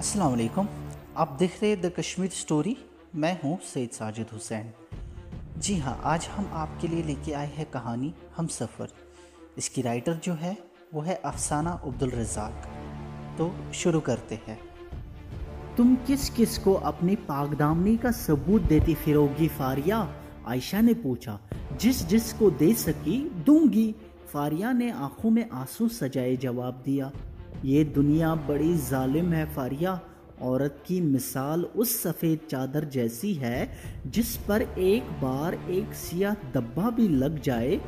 अस्सलाम वालेकुम। आप देख रहे हैं द कश्मीर स्टोरी। मैं हूँ सैद साजिद हुसैन। जी हाँ आज हम आपके लिए लेके आए हैं कहानी हम सफ़र। इसकी राइटर जो है, वो है अफसाना अब्दुल रज़ाक। तो शुरू करते हैं। तुम किस किस को अपनी पागदामनी का सबूत देती फिरोगी फारिया? आयशा ने पूछा। जिस जिस को दे सकी, दूँगी। फारिया ने आँखों में आँसू सजाए जवाब दिया। ये दुनिया बड़ी जालिम है फारिया। औरत की मिसाल उस सफ़ेद चादर जैसी है, जिस पर एक बार एक सिया दब्बा भी लग जाए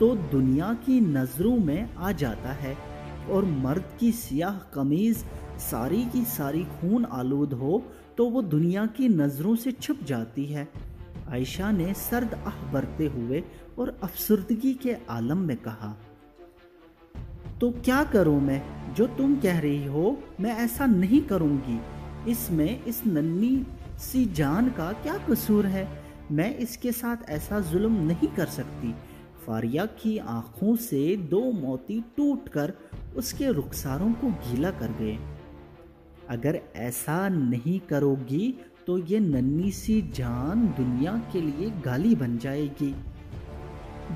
तो दुनिया की नज़रों में आ जाता है। और मर्द की सियाह कमीज़, सारी की सारी खून आलूद हो तो वो दुनिया की नज़रों से छुप जाती है। आयशा ने सर्द आह बरते हुए और अफसरदगी के आलम में कहा तो क्या करूँ मैं? जो तुम कह रही हो, मैं ऐसा नहीं करूँगी। इसमें इस नन्नी सी जान का क्या कसूर है? मैं इसके साथ ऐसा जुल्म नहीं कर सकती। फारिया की आँखों से दो मोती टूटकर उसके रुखसारों को गीला कर गए। अगर ऐसा नहीं करोगी तो ये नन्ही सी जान दुनिया के लिए गाली बन जाएगी।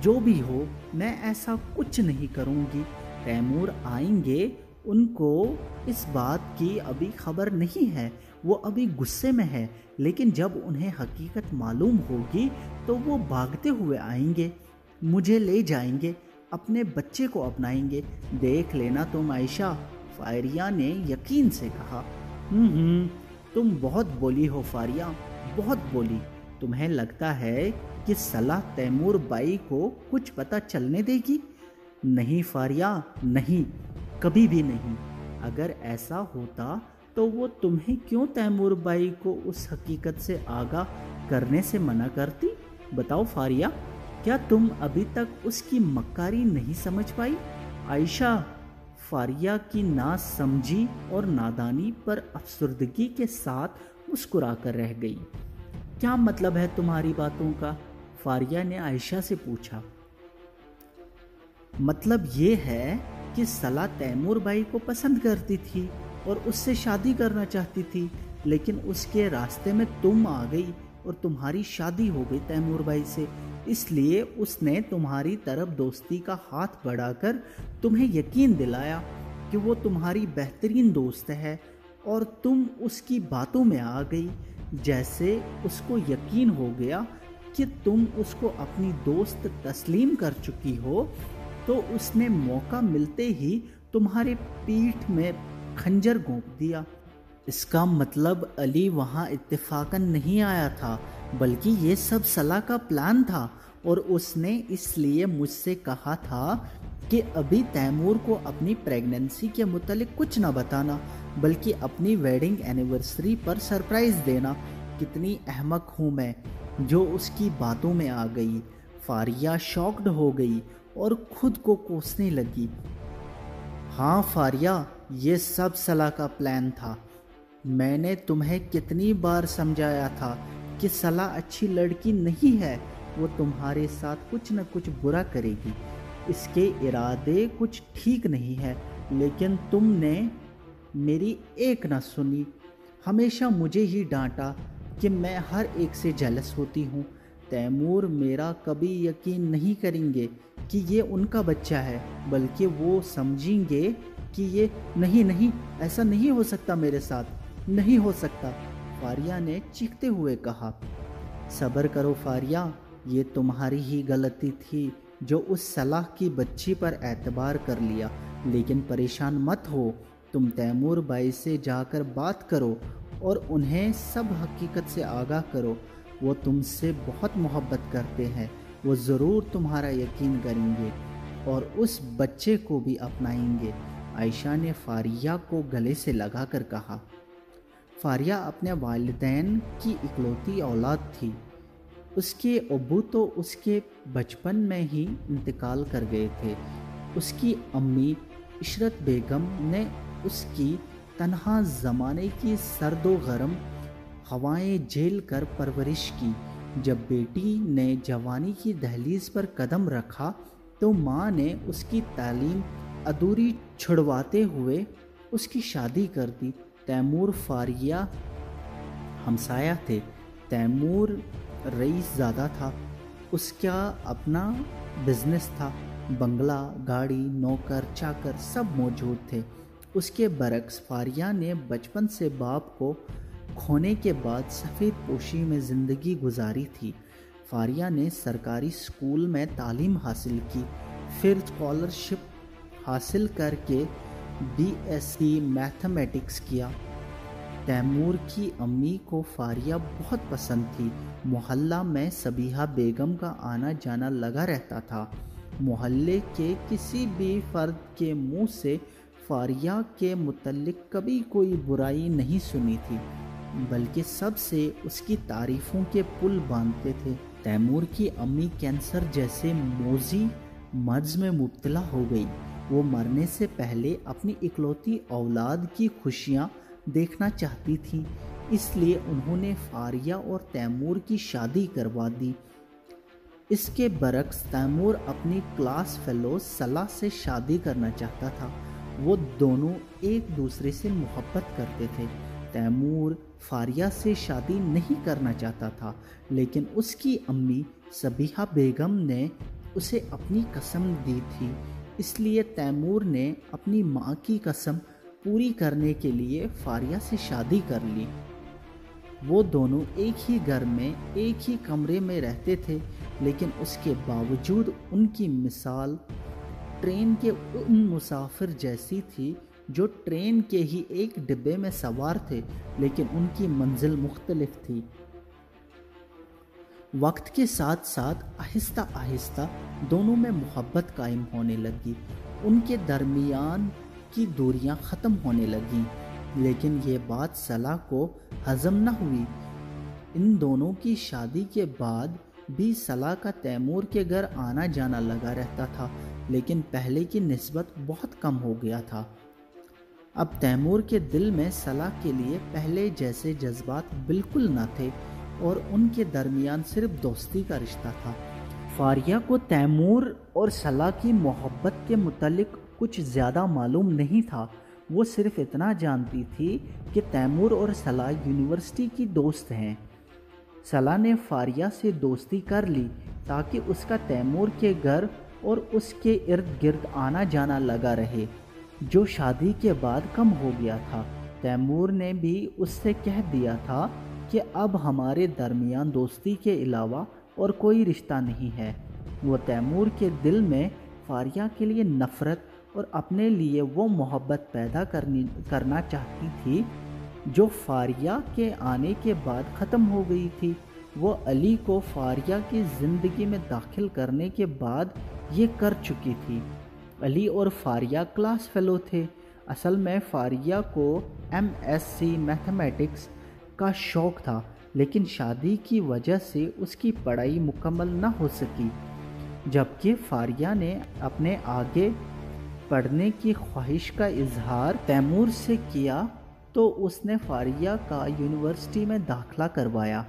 जो भी हो, मैं ऐसा कुछ नहीं करूँगी। तैमूर आएँगे, उनको इस बात की अभी खबर नहीं है। वो अभी गुस्से में है, लेकिन जब उन्हें हकीकत मालूम होगी तो वो भागते हुए आएँगे। मुझे ले जाएँगे, अपने बच्चे को अपनाएँगे। देख लेना तुम, आयशा फायरिया ने यकीन से कहा। हम्म तुम बहुत बोली हो फारिया, बहुत बोली। तुम्हें लगता है कि सलाह तैमूर बाई को कुछ पता चलने देगी? नहीं फारिया, नहीं, कभी भी नहीं। अगर ऐसा होता तो वो तुम्हें क्यों तैमूर बाई को उस हकीकत से आगाह करने से मना करती? बताओ फारिया, क्या तुम अभी तक उसकी मक्कारी नहीं समझ पाई? आयशा, फारिया की ना समझी और नादानी पर अफसरदगी के साथ मुस्कुराकर रह गई। क्या मतलब है तुम्हारी बातों का? फारिया ने आयशा से पूछा। मतलब ये है कि सला तैमूर भाई को पसंद करती थी और उससे शादी करना चाहती थी, लेकिन उसके रास्ते में तुम आ गई और तुम्हारी शादी हो गई तैमूर भाई से। इसलिए उसने तुम्हारी तरफ़ दोस्ती का हाथ बढ़ाकर तुम्हें यकीन दिलाया कि वो तुम्हारी बेहतरीन दोस्त है और तुम उसकी बातों में आ गई, जैसे उसको यकीन हो गया कि तुम उसको अपनी दोस्त तस्लीम कर चुकी हो तो उसने मौका मिलते ही तुम्हारे पीठ में खंजर गोप दिया। इसका मतलब अली वहाँ इत्तेफाकन नहीं आया था, बल्कि ये सब सलाह का प्लान था, और उसने इसलिए मुझसे कहा था कि अभी तैमूर को अपनी प्रेगनेंसी के मुतलिक कुछ ना बताना, बल्कि अपनी वेडिंग एनिवर्सरी पर सरप्राइज़ देना। कितनी अहमक हूँ मैं, जो उसकी बातों में आ गई। फारिया शॉक्ड हो गई और खुद को कोसने लगी। हाँ फारिया, ये सब सलाह का प्लान था। मैंने तुम्हें कितनी बार समझाया था कि सलाह अच्छी लड़की नहीं है, वो तुम्हारे साथ कुछ न कुछ बुरा करेगी। इसके इरादे कुछ ठीक नहीं है, लेकिन तुमने मेरी एक ना सुनी। हमेशा मुझे ही डांटा कि मैं हर एक से जलस होती हूँ। तैमूर मेरा कभी यकीन नहीं करेंगे कि ये उनका बच्चा है, बल्कि वो समझेंगे कि ये नहीं नहीं, ऐसा नहीं हो सकता मेरे साथ, नहीं हो सकता। फारिया ने चीखते हुए कहा, सब्र करो फारिया, ये तुम्हारी ही गलती थी जो उस सलाह की बच्ची पर एतबार कर लिया। लेकिन परेशान मत हो, तुम तैमूर भाई से जाकर बात करो और उन्हें सब हकीकत से आगाह करो। वो तुमसे बहुत मोहब्बत करते हैं। वो ज़रूर तुम्हारा यकीन करेंगे और उस बच्चे को भी अपनाएँगे। आयशा ने फारिया को गले से लगा कर कहा, फारिया अपने वालदेन की इकलौती औलाद थी। उसके अबू तो उसके बचपन में ही इंतकाल कर गए थे। उसकी अम्मी इशरत बेगम ने उसकी तनहा ज़माने की सर्दो गर्म हवाएँ झेल कर परवरिश की। जब बेटी ने जवानी की दहलीज पर कदम रखा तो माँ ने उसकी तालीम अधूरी छुड़वाते हुए उसकी शादी कर दी। तैमूर फारिया हमसाया थे। तैमूर रईस ज़्यादा था। उसका अपना बिज़नेस था। बंगला, गाड़ी, नौकर, चाकर सब मौजूद थे। उसके बरक्स फारिया ने बचपन से बाप को खोने के बाद सफ़ेद पोशी में ज़िंदगी गुजारी थी। फारिया ने सरकारी स्कूल में तालीम हासिल की। फिर स्कॉलरशिप हासिल करके बीएससी मैथमेटिक्स किया। तैमूर की अम्मी को फारिया बहुत पसंद थी। मोहल्ला में सबीहा बेगम का आना जाना लगा रहता था। मोहल्ले के किसी भी फर्द के मुँह से फारिया के मुतलक कभी कोई बुराई नहीं सुनी थी। बल्कि सबसे उसकी तारीफ़ों के पुल बांधते थे। तैमूर की अम्मी कैंसर जैसे मोजी मर्ज में मुबतला हो गई। वो मरने से पहले अपनी इकलौती औलाद की खुशियाँ देखना चाहती थी। इसलिए उन्होंने फारिया और तैमूर की शादी करवा दी। इसके बरक्स तैमूर अपनी क्लास फेलो सलाह से शादी करना चाहता था। वो दोनों एक दूसरे से मोहब्बत करते थे। तैमूर फारिया से शादी नहीं करना चाहता था, लेकिन उसकी अम्मी सबीहा बेगम ने उसे अपनी कसम दी थी। इसलिए तैमूर ने अपनी माँ की कसम पूरी करने के लिए फारिया से शादी कर ली। वो दोनों एक ही घर में, एक ही कमरे में रहते थे, लेकिन उसके बावजूद उनकी मिसाल ट्रेन के उन मुसाफिर जैसी थी जो ट्रेन के ही एक डिब्बे में सवार थे, लेकिन उनकी मंजिल मुख्तलिफ़ थी। वक्त के साथ साथ आहिस्ता आहिस्ता दोनों में मोहब्बत कायम होने लगी। उनके दरमियान की दूरियाँ ख़त्म होने लगीं, लेकिन ये बात सलाह को हजम न हुई। इन दोनों की शादी के बाद भी सलाह का तैमूर के घर आना जाना लगा रहता था, लेकिन पहले की नस्बत बहुत कम हो गया था। अब तैमूर के दिल में सलाह के लिए पहले जैसे जज्बात बिल्कुल न थे और उनके दरमियान सिर्फ़ दोस्ती का रिश्ता था। फारिया को तैमूर और सलाह की मोहब्बत के मुतलिक कुछ ज़्यादा मालूम नहीं था। वो सिर्फ़ इतना जानती थी कि तैमूर और सलाह यूनिवर्सिटी की दोस्त हैं। सलाह ने फारिया से दोस्ती कर ली ताकि उसका तैमूर के घर और उसके इर्द गिर्द आना जाना लगा रहे। जो शादी के बाद कम हो गया था। तैमूर ने भी उससे कह दिया था कि अब हमारे दरमियान दोस्ती के अलावा और कोई रिश्ता नहीं है। वो तैमूर के दिल में फारिया के लिए नफ़रत और अपने लिए वो मोहब्बत पैदा करनी, करना चाहती थी, जो फारिया के आने के बाद ख़त्म हो गई थी। वो अली को फारिया की ज़िंदगी में दाखिल करने के बाद ये कर चुकी थी। अली और फारिया क्लास फेलो थे। असल में फारिया को एम एस सी मैथमेटिक्स का शौक़ था, लेकिन शादी की वजह से उसकी पढ़ाई मुकम्मल ना हो सकी, जबकि फारिया ने अपने आगे पढ़ने की ख्वाहिश का इजहार तैमूर से किया तो उसने फारिया का यूनिवर्सिटी में दाखला करवाया।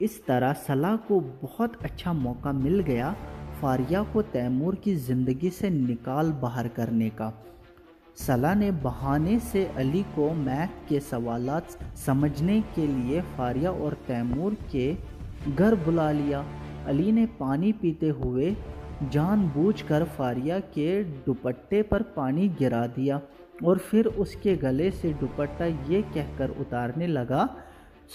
इस तरह सलाह को बहुत अच्छा मौका मिल गया फारिया को तैमूर की ज़िंदगी से निकाल बाहर करने का। सला ने बहाने से अली को मैक के सवालात समझने के लिए फारिया और तैमूर के घर बुला लिया। अली ने पानी पीते हुए जानबूझकर फारिया के दुपट्टे पर पानी गिरा दिया और फिर उसके गले से दुपट्टा ये कहकर उतारने लगा,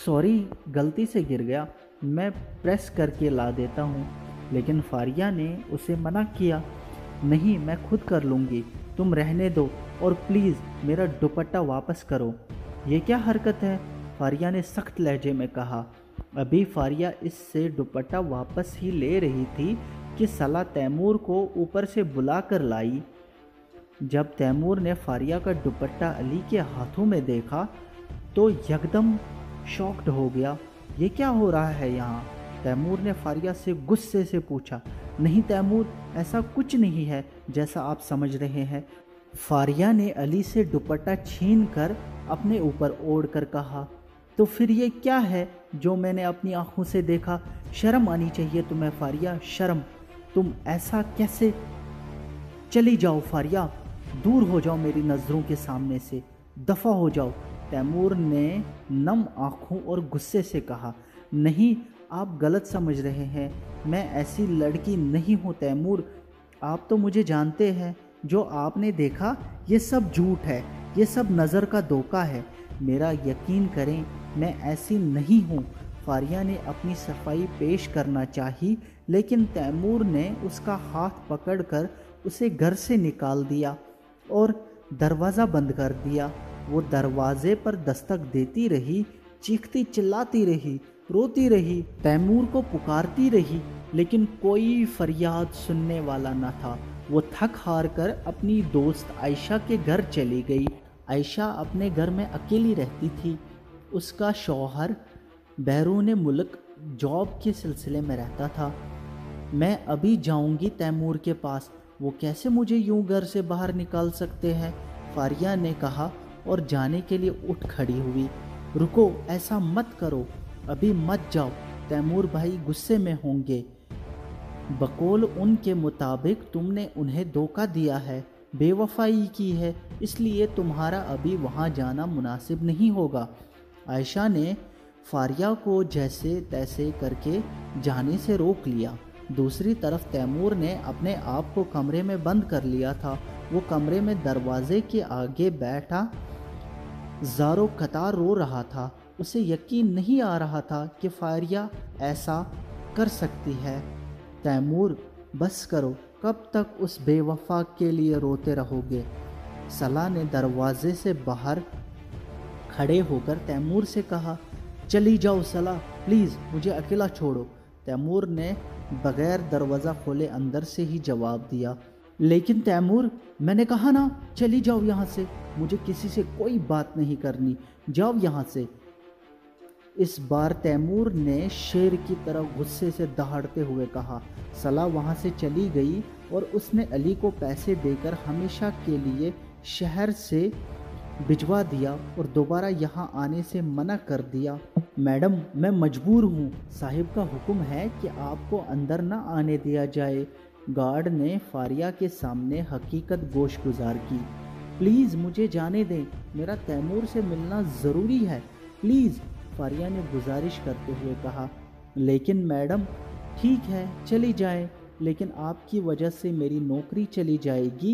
सॉरी, गलती से गिर गया। मैं प्रेस करके ला देता हूँ। लेकिन फारिया ने उसे मना किया, नहीं, मैं खुद कर लूँगी, तुम रहने दो और प्लीज़ मेरा दुपट्टा वापस करो। ये क्या हरकत है? फारिया ने सख्त लहजे में कहा। अभी फारिया इससे दुपट्टा वापस ही ले रही थी कि सला तैमूर को ऊपर से बुला कर लाई। जब तैमूर ने फारिया का दुपट्टा अली के हाथों में देखा तो यकदम शॉक्ड हो गया। ये क्या हो रहा है यहाँ? तैमूर ने फारिया से गुस्से से पूछा, नहीं तैमूर, ऐसा कुछ नहीं है जैसा आप समझ रहे हैं। फारिया ने अली से दुपट्टा छीन कर अपने ऊपर ओढ़ कर कहा तो फिर ये क्या है जो मैंने अपनी आँखों से देखा? शर्म आनी चाहिए तुम्हें फारिया, शर्म। तुम ऐसा कैसे? चली जाओ फारिया, दूर हो जाओ मेरी नज़रों के सामने से, दफ़ा हो जाओ। तैमूर ने नम आँखों और गुस्से से कहा, नहीं आप गलत समझ रहे हैं। मैं ऐसी लड़की नहीं हूँ, तैमूर। आप तो मुझे जानते हैं, जो आपने देखा, ये सब झूठ है, ये सब नज़र का धोखा है। मेरा यकीन करें, मैं ऐसी नहीं हूँ। फारिया ने अपनी सफ़ाई पेश करना चाही, लेकिन तैमूर ने उसका हाथ पकड़कर उसे घर से निकाल दिया और दरवाज़ा बंद कर दिया। वो दरवाजे पर दस्तक देती रही, चीखती चिल्लाती रही। रोती रही, तैमूर को पुकारती रही, लेकिन कोई फरियाद सुनने वाला न था। वो थक हार कर अपनी दोस्त आयशा के घर चली गई। आयशा अपने घर में अकेली रहती थी। उसका शौहर बैरून मुल्क जॉब के सिलसिले में रहता था। मैं अभी जाऊँगी तैमूर के पास। वो कैसे मुझे यूँ घर से बाहर निकाल सकते हैं? फारिया ने कहा और जाने के लिए उठ खड़ी हुई। रुको, ऐसा मत करो। अभी मत जाओ, तैमूर भाई गुस्से में होंगे। बकोल उनके मुताबिक तुमने उन्हें धोखा दिया है, बेवफाई की है, इसलिए तुम्हारा अभी वहाँ जाना मुनासिब नहीं होगा। आयशा ने फारिया को जैसे तैसे करके जाने से रोक लिया। दूसरी तरफ़ तैमूर ने अपने आप को कमरे में बंद कर लिया था। वो कमरे में दरवाजे के आगे बैठा, जारो कतार रो रहा था। उसे यकीन नहीं आ रहा था कि फायरिया ऐसा कर सकती है। तैमूर, बस करो, कब तक उस बेवफा के लिए रोते रहोगे? सलाह ने दरवाजे से बाहर खड़े होकर तैमूर से कहा, चली जाओ सलाह, प्लीज़, मुझे अकेला छोड़ो। तैमूर ने बगैर दरवाज़ा खोले अंदर से ही जवाब दिया, लेकिन तैमूर, मैंने कहा ना, चली जाओ यहाँ से, मुझे किसी से कोई बात नहीं करनी, जाओ यहाँ से। इस बार तैमूर ने शेर की तरह गुस्से से दहाड़ते हुए कहा सलाह वहाँ से चली गई और उसने अली को पैसे देकर हमेशा के लिए शहर से भिजवा दिया और दोबारा यहाँ आने से मना कर दिया। मैडम, मैं मजबूर हूँ। साहिब का हुक्म है कि आपको अंदर न आने दिया जाए। गार्ड ने फारिया के सामने हकीकत गोश गुजार की। प्लीज़ मुझे जाने दें। मेरा तैमूर से मिलना ज़रूरी है। प्लीज़ फारिया ने गुजारिश करते हुए कहा, लेकिन मैडम, ठीक है, चली जाए, लेकिन आपकी वजह से मेरी नौकरी चली जाएगी,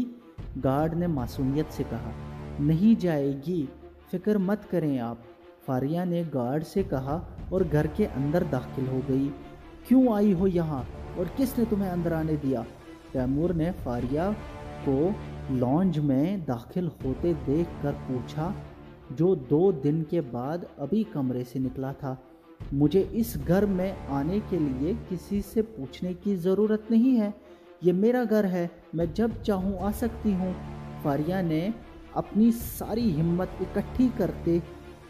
गार्ड ने मासूमियत से कहा। नहीं जाएगी, फ़िक्र मत करें आप, फारिया ने गार्ड से कहा और घर के अंदर दाखिल हो गई। क्यों आई हो यहाँ और किसने तुम्हें अंदर आने दिया? तैमूर ने फारिया को लॉन्ज में दाखिल होते देख कर पूछा जो दो दिन के बाद अभी कमरे से निकला था। मुझे इस घर में आने के लिए किसी से पूछने की ज़रूरत नहीं है। ये मेरा घर है, मैं जब चाहूँ आ सकती हूँ। फारिया ने अपनी सारी हिम्मत इकट्ठी करते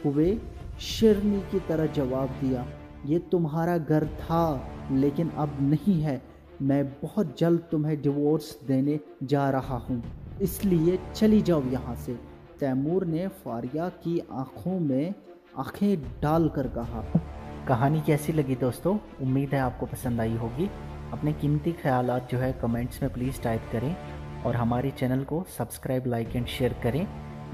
हुए शेरनी की तरह जवाब दिया, ये तुम्हारा घर था, लेकिन अब नहीं है। मैं बहुत जल्द तुम्हें डिवोर्स देने जा रहा हूँ, इसलिए चली जाओ यहाँ से। तैमूर ने फारिया की आँखों में आँखें डालकर कहा। कहानी कैसी लगी दोस्तों? उम्मीद है आपको पसंद आई होगी। अपने कीमती ख्याल जो है कमेंट्स में प्लीज़ टाइप करें और हमारे चैनल को सब्सक्राइब लाइक एंड शेयर करें।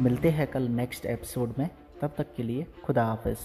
मिलते हैं कल नेक्स्ट एपिसोड में। तब तक के लिए खुदा हाफिज़।